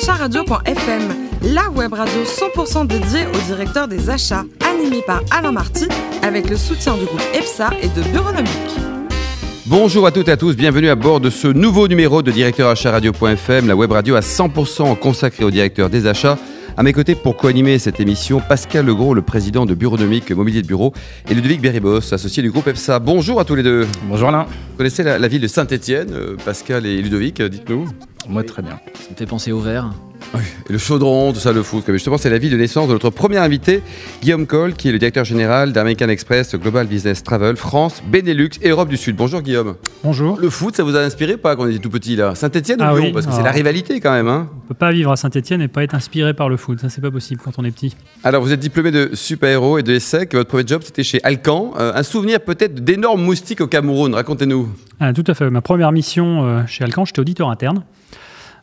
acharadio.fm, la web radio 100% dédiée au directeur des achats, animée par Alain Marty, avec le soutien du groupe EPSA et de Bureaunomique. Bonjour à toutes et à tous, bienvenue à bord de ce nouveau numéro de directeur achat radio.fm, la web radio à 100% consacrée au directeur des achats. À mes côtés pour co-animer cette émission, Pascal Legros, le président de Bureaunomique Mobilier de Bureau, et Ludovic Berribos, associé du groupe EPSA. Bonjour à tous les deux. Bonjour Alain. Vous connaissez la, la ville de Saint-Étienne, euh, Pascal et Ludovic, euh, dites-nous. Moi très bien. Ça me fait penser au verre. Oui, le chaudron, tout ça, le foot. Mais justement, c'est la ville de naissance de notre premier invité, Guillaume Cole, qui est le directeur général d'American Express Global Business Travel France, Benelux et Europe du Sud. Bonjour Guillaume. Bonjour. Le foot, ça vous a inspiré pas quand on était tout petit là? Saint-Etienne ou Ah Lyon oui, Parce que c'est ah. la rivalité quand même. Hein On peut pas vivre à Saint-Etienne et pas être inspiré par le foot. Ça, c'est pas possible quand on est petit. Alors, vous êtes diplômé de super-héros et de ESSEC. Votre premier job, c'était chez Alcan. Euh, un souvenir peut-être d'énormes moustiques au Cameroun. Racontez-nous. Ah, tout à fait. Ma première mission euh, chez Alcan, j'étais auditeur interne.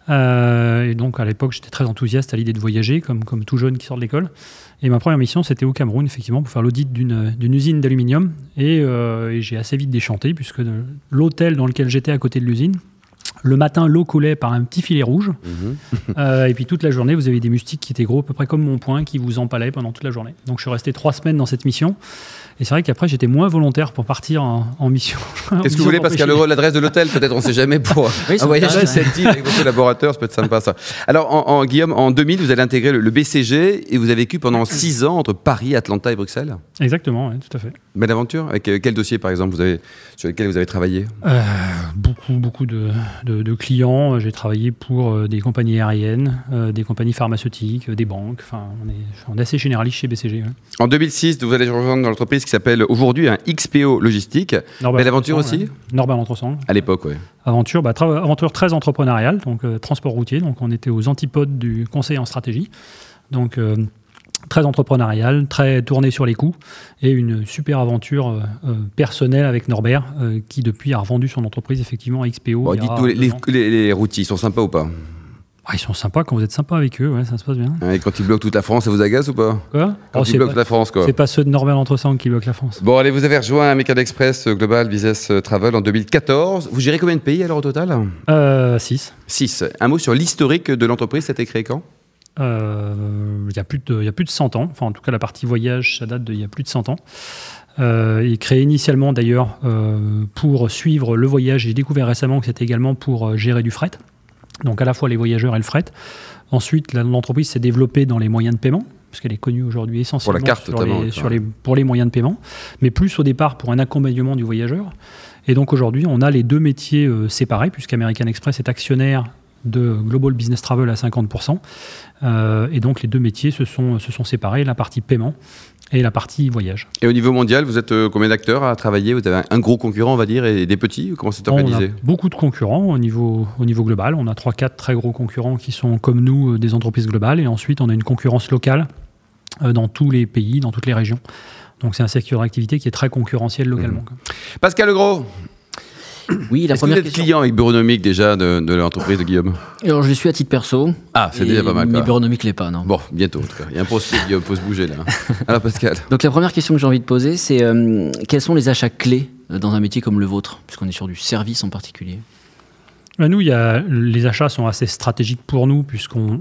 Euh, et donc, à l'époque, j'étais très enthousiaste à l'idée de voyager, comme, comme tout jeune qui sort de l'école. Et ma première mission, c'était au Cameroun, effectivement, pour faire l'audit d'une usine d'aluminium. Et, euh, et j'ai assez vite déchanté, puisque l'hôtel dans lequel j'étais à côté de l'usine, le matin, l'eau coulait par un petit filet rouge. Euh, et puis toute la journée, vous avez des moustiques qui étaient gros, à peu près comme mon poing, qui vous empalaient pendant toute la journée. Donc je suis resté trois semaines dans cette mission. Et c'est vrai qu'après, j'étais moins volontaire pour partir en, en mission. Qu'est-ce que vous voulez, Pascal l'adresse de l'hôtel Peut-être, on ne sait jamais pour Oui, un voyage m'intéresse. cette île avec vos collaborateurs. Ça peut être sympa, ça. Alors, en, en- Guillaume, en 2000, vous allez intégrer le, le BCG et vous avez vécu pendant six ans entre Paris, Atlanta et Bruxelles. Exactement, ouais, tout à fait. Belle aventure. Avec euh, quel dossier, par exemple, vous avez, sur lequel vous avez travaillé? Euh, beaucoup, beaucoup de, de- de clients. J'ai travaillé pour euh, des compagnies aériennes, euh, des compagnies pharmaceutiques, des banques. Enfin, on est, on est assez généraliste chez BCG. ouais. En 2006, vous allez rejoindre dans l'entreprise qui s'appelle aujourd'hui un XPO Logistique. Belle aventure aussi ouais. Norbert Entresemble. À l'époque, oui. Aventure, bah, aventure très entrepreneuriale, donc euh, transport routier. Donc on était aux antipodes du conseil en stratégie. Donc euh, très entrepreneurial, très tourné sur les coûts et une super aventure euh, euh, personnelle avec Norbert euh, qui depuis a revendu son entreprise effectivement à XPO. Bon, dites-nous, les, les, routiers, ils sont sympas ou pas? Ah, ils sont sympas quand vous êtes sympa avec eux, ouais, ça se passe bien. Et quand ils bloquent toute la France, ça vous agace ou pas? Quoi? Quand Oh, ils bloquent pas, la France, quoi. c'est pas ceux de Norbert Entresemble qui bloquent la France. Bon, allez, vous avez rejoint American Express euh, Global Business Travel en 2014. Vous gérez combien de pays alors au total? Euh, 6. 6. Un mot sur l'historique de l'entreprise, ça a été créé quand? Euh, il y a plus de, il y a plus de 100 ans. Enfin, en tout cas, la partie voyage, ça date d'il y a plus de 100 ans. Euh, il est créé initialement d'ailleurs euh, pour suivre le voyage. J'ai découvert récemment que c'était également pour euh, gérer du fret. Donc à la fois les voyageurs et le fret. Ensuite, l'entreprise s'est développée dans les moyens de paiement, puisqu'elle est connue aujourd'hui essentiellement carte, sur, notamment, les, ça. sur les- pour les moyens de paiement, mais plus au départ pour un accompagnement du voyageur. Et donc aujourd'hui, on a les deux métiers euh, séparés, puisqu'American Express est actionnaire de Global Business Travel à 50%. Euh, et donc les deux métiers se sont, se sont séparés, la partie paiement et la partie voyage. Et au niveau mondial, vous êtes euh, combien d'acteurs à travailler? Vous avez un, gros concurrent, on va dire, et des petits? Comment c'est On a organisé beaucoup de concurrents au niveau, au niveau global. On a 3-4 très gros concurrents qui sont comme nous euh, des entreprises globales. Et ensuite, on a une concurrence locale dans tous les pays, dans toutes les régions. Donc c'est un secteur d'activité qui est très concurrentiel localement. quoi. Pascal Legros, Oui, la est-ce que vous première êtes question. client avec Bureaunomique déjà de, de l'entreprise de Guillaume Alors, je le suis à titre perso. Ah, c'est Et- déjà pas mal. Mais. Bureaunomique l'est pas, non. Bon, bientôt en tout cas. Il y a un prospect, Guillaume, faut se bouger là. Alors Pascal Donc, la première question que j'ai envie de poser, c'est euh, quels sont les achats clés euh, dans un métier comme le vôtre? Puisqu'on est sur du service en particulier. Nous, les achats sont assez stratégiques pour nous, puisqu'on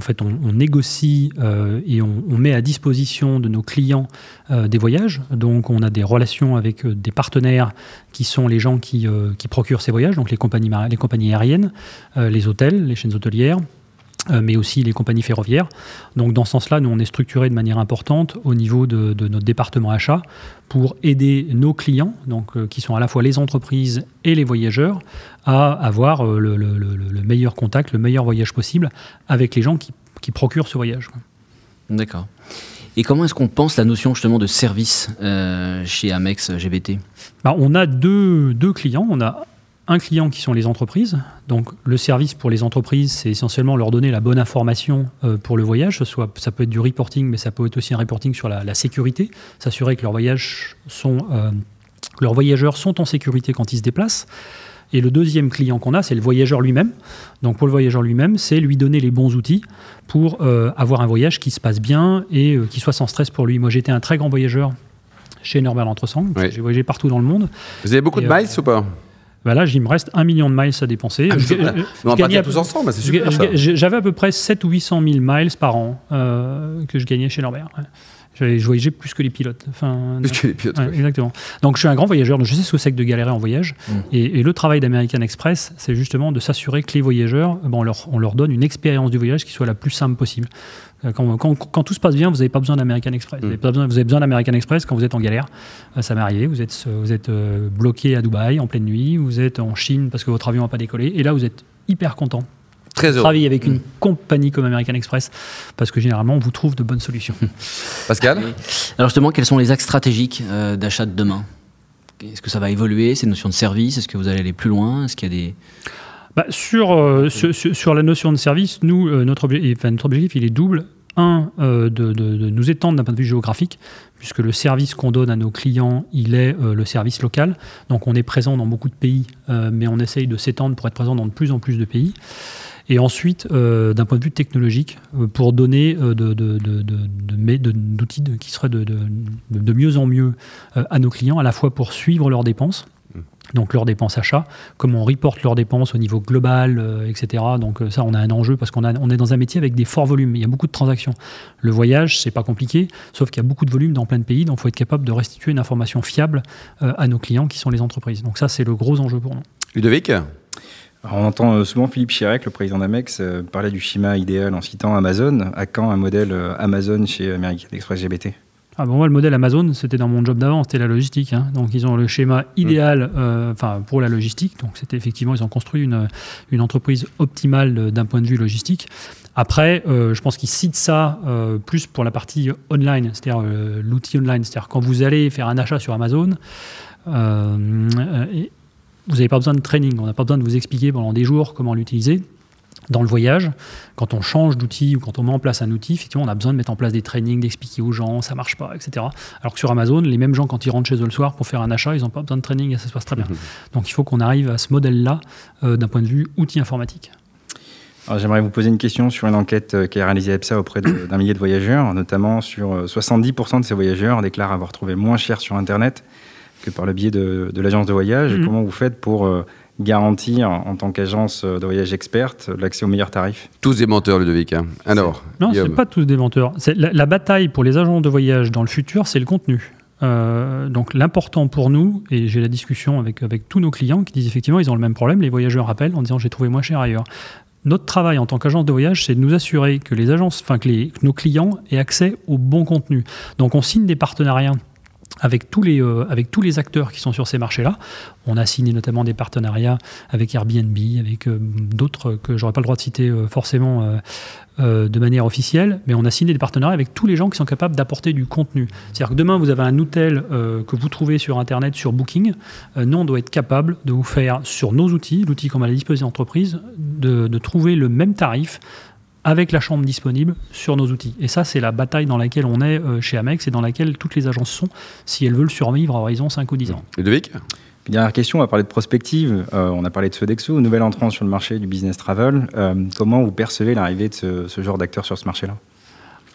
fait, on, négocie euh, et on, met à disposition de nos clients euh, des voyages. Donc, on a des relations avec euh, des partenaires qui sont les gens qui, procurent ces voyages, donc les compagnies, aériennes, les hôtels, les chaînes hôtelières. Euh, mais aussi les compagnies ferroviaires. Donc dans ce sens-là, nous, on est structuré de manière importante au niveau de, de notre département achat pour aider nos clients, donc, euh, qui sont à la fois les entreprises et les voyageurs, à avoir euh, le, le- le- le meilleur contact, le meilleur voyage possible avec les gens qui, qui procurent ce voyage. D'accord. Et comment est-ce qu'on pense la notion justement de service euh, chez Amex GBT Bah, on a deux, deux clients. On a un client qui sont les entreprises. Donc le service pour les entreprises, c'est essentiellement leur donner la bonne information euh, pour le voyage. Soit, ça peut être du reporting, mais ça peut être aussi un reporting sur la, la sécurité, s'assurer que leurs voyages sont, euh, leurs voyageurs sont en sécurité quand ils se déplacent. Et le deuxième client qu'on a, c'est le voyageur lui-même. Donc pour le voyageur lui-même, c'est lui donner les bons outils pour euh, avoir un voyage qui se passe bien et qui soit sans stress pour lui. Moi, j'étais un très grand voyageur chez Norbert L'Entresang. Oui. J'ai voyagé partout dans le monde. Vous avez beaucoup de Et, miles ou pas? Bah là, il me reste un million de miles à dépenser. Ah, Je- mais je- on va je partir tous ensemble, c'est je- super je- je- J'avais à peu près 7 ou 800 000 miles par an euh, que je gagnais chez Norbert. ouais. J'avais- Je voyageais plus que les pilotes. Enfin, Plus que les pilotes, Ouais, exactement. Donc je suis un grand voyageur, donc je sais ce que c'est que de galérer en voyage. Et, et le travail d'American Express, c'est justement de s'assurer que les voyageurs, ben, on, leur, on leur donne une expérience du voyage qui soit la plus simple possible. Euh, Quand, quand- quand tout se passe bien, vous n'avez pas besoin d'American Express. Vous avez, pas besoin, vous avez besoin d'American Express quand vous êtes en galère. Ça m'est arrivé, vous êtes, vous êtes euh, bloqué à Dubaï en pleine nuit, vous êtes en Chine parce que votre avion n'a pas décollé, et là vous êtes hyper content. Très heureux. Travailler avec une compagnie comme American Express, parce que généralement on vous trouve de bonnes solutions. Pascal Alors justement, quels sont les axes stratégiques euh, d'achat de demain? Est-ce que ça va évoluer, ces notions de service? Est-ce que vous allez aller plus loin? Est-ce qu'il y a des... Bah, sur, euh, sur, sur- sur la notion de service, nous, euh, notre, obje- enfin, notre objectif, il est double. Un, euh, de, de- de nous étendre d'un point de vue géographique, puisque le service qu'on donne à nos clients, il est euh, le service local. Donc on est présent dans beaucoup de pays, euh, mais on essaye de s'étendre pour être présent dans de plus en plus de pays. Et ensuite, euh, d'un point de vue technologique, euh, pour donner d'outils de- qui seraient de, mieux en mieux euh, à nos clients, à la fois pour suivre leurs dépenses, donc leurs dépenses achats, comment on reporte leurs dépenses au niveau global, euh, etc. Donc euh, ça, on a un enjeu parce qu'on on est dans un métier avec des forts volumes. Il y a beaucoup de transactions. Le voyage, c'est pas compliqué, sauf qu'il y a beaucoup de volumes dans plein de pays, donc il faut être capable de restituer une information fiable euh, à nos clients qui sont les entreprises. Donc ça, c'est le gros enjeu pour nous. Ludovic? Alors, on entend euh, souvent Philippe Chirac, le président d'Amex, euh, parler du schéma idéal en citant Amazon. À quand un modèle euh, Amazon chez American Express GBT Ah bon, moi, le modèle Amazon, c'était dans mon job d'avant, c'était la logistique. hein. Donc, ils ont le schéma idéal euh, enfin, pour la logistique. Donc, c'était effectivement, ils ont construit une, une entreprise optimale d'un point de vue logistique. Après, euh, je pense qu'ils citent ça euh, plus pour la partie online, c'est-à-dire l'outil online. C'est-à-dire quand vous allez faire un achat sur Amazon, euh, vous n'avez pas besoin de training. On n'a pas besoin de vous expliquer pendant des jours comment l'utiliser. Dans le voyage, quand on change d'outil ou quand on met en place un outil, effectivement, on a besoin de mettre en place des trainings, d'expliquer aux gens, ça marche pas, etc. Alors que sur Amazon, les mêmes gens, quand ils rentrent chez eux le soir pour faire un achat, ils n'ont pas besoin de training et ça se passe très bien. Donc il faut qu'on arrive à ce modèle-là euh, d'un point de vue outil informatique. Alors, J'aimerais vous poser une question sur une enquête euh, qui a réalisée EPSA auprès d'un millier de voyageurs, notamment sur euh, 70% de ces voyageurs déclarent avoir trouvé moins cher sur Internet que par le biais de, de l'agence de voyage. Et Mhm. comment vous faites pour euh, garantir, en tant qu'agence euh, de voyage experte, l'accès aux meilleurs tarifs? Tous des menteurs, Ludovic. hein. Alors, Non, Guillaume. pas tous des menteurs. C'est La, la bataille pour les agents de voyage dans le futur, c'est le contenu. Euh, donc l'important pour nous, et j'ai la discussion avec, avec tous nos clients qui disent effectivement ils ont le même problème, les voyageurs appellent en disant j'ai trouvé moins cher ailleurs. Notre travail en tant qu'agence de voyage, c'est de nous assurer que les agences, enfin que, les- que nos clients aient accès au bon contenu. Donc on signe des partenariats avec tous les, euh, avec tous les acteurs qui sont sur ces marchés-là. On a signé notamment des partenariats avec Airbnb, avec euh, d'autres que j'aurais pas le droit de citer euh, forcément de manière officielle, mais on a signé des partenariats avec tous les gens qui sont capables d'apporter du contenu. C'est-à-dire que demain, vous avez un hôtel que vous trouvez sur Internet, sur Booking. Nous, on doit être capable de vous faire, sur nos outils, l'outil qu'on a à la disposition d'entreprise, de, de trouver le même tarif avec la chambre disponible sur nos outils. Et ça, c'est la bataille dans laquelle on est euh, chez Amex et dans laquelle toutes les agences sont si elles veulent survivre à horizon 5 ou 10 ans. Ludovic? Puis, Dernière question, on va parler de prospective. Euh, on a parlé de Sodexo, nouvel entrant sur le marché du business travel. Euh, comment vous percevez l'arrivée de ce, ce genre d'acteur sur ce marché-là?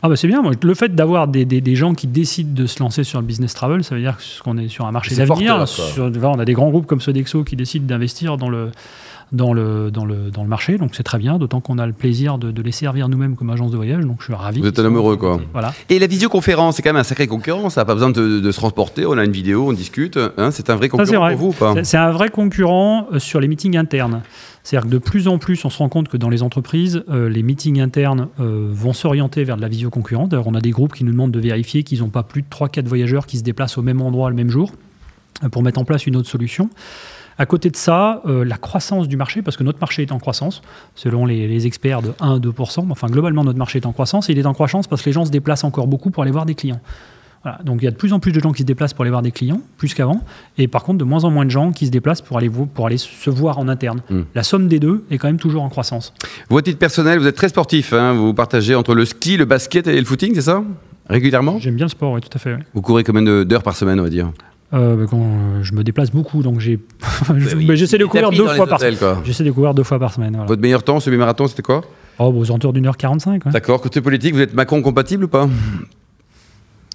Ah bah c'est bien, moi. le fait d'avoir des, des- des gens qui décident de se lancer sur le business travel, ça veut dire qu'on est sur un marché d'avenir. On a des grands groupes comme Sodexo qui décident d'investir dans le, dans, le, dans, le, dans le marché, donc c'est très bien, d'autant qu'on a le plaisir de, de les servir nous-mêmes comme agence de voyage, donc je suis ravi. Vous êtes un homme heureux, quoi. Voilà. Et la visioconférence, c'est quand même un sacré concurrent. Ça n'a pas besoin de, de se transporter. On a une vidéo, on discute. hein. c'est un vrai Ça, concurrent vrai. pour vous ou pas? C'est- un vrai concurrent sur les meetings internes. C'est-à-dire que de plus en plus, on se rend compte que dans les entreprises, euh, les meetings internes euh, vont s'orienter vers de la visio concurrente. D'ailleurs, on a des groupes qui nous demandent de vérifier qu'ils n'ont pas plus de 3-4 voyageurs qui se déplacent au même endroit le même jour euh, pour mettre en place une autre solution. À côté de ça, euh, la croissance du marché, parce que notre marché est en croissance, selon les, les experts de 1 à 2% Enfin, globalement, notre marché est en croissance et il est en croissance parce que les gens se déplacent encore beaucoup pour aller voir des clients. Voilà. Donc il y a de plus en plus de gens qui se déplacent pour aller voir des clients, plus qu'avant, et par contre de moins en moins de gens qui se déplacent pour aller, vo- pour aller se voir en interne. Mm. La somme des deux est quand même toujours en croissance. Vous, à titre personnel, vous êtes très sportif. hein. Vous partagez entre le ski, le basket et le footing, c'est ça? Régulièrement? J'aime bien le sport, oui, tout à fait. oui. Vous courez combien d'heures par semaine, on va dire? Euh, bah, quand, euh, je me déplace beaucoup, donc j'ai, Bah j'essaie de courir deux fois par semaine. J'essaie de courir deux fois par semaine. Voilà. Votre meilleur temps, semi-marathon, c'était quoi? Oh, bah, aux alentours d'une heure 45. ouais. D'accord. Côté politique, vous êtes Macron compatible ou pas?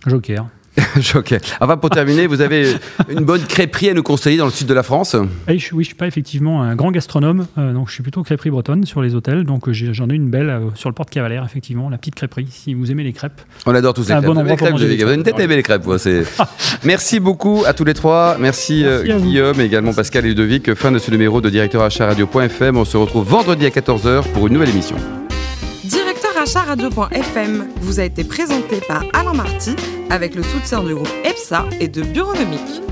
Joker. ok. Enfin, pour terminer, vous avez une bonne crêperie à nous conseiller dans le sud de la France? Oui, je ne suis pas effectivement un grand gastronome, euh, donc je suis plutôt crêperie bretonne sur les hôtels. Donc j'en ai une belle sur le porte Cavalaire, effectivement, la petite crêperie. Si vous aimez les crêpes. On adore tous les crêpes. Bon les crêpes, vous avez une tête à aimer les crêpes. Merci beaucoup à tous les trois. Merci, Guillaume et également Pascal et Ludovic. Fin de ce numéro de Directeur Achat Radio.fm. On se retrouve vendredi à 14h pour une nouvelle émission. Radio.fm vous a été présenté par Alain Marty avec le soutien du groupe EPSA et de Bureaunomique.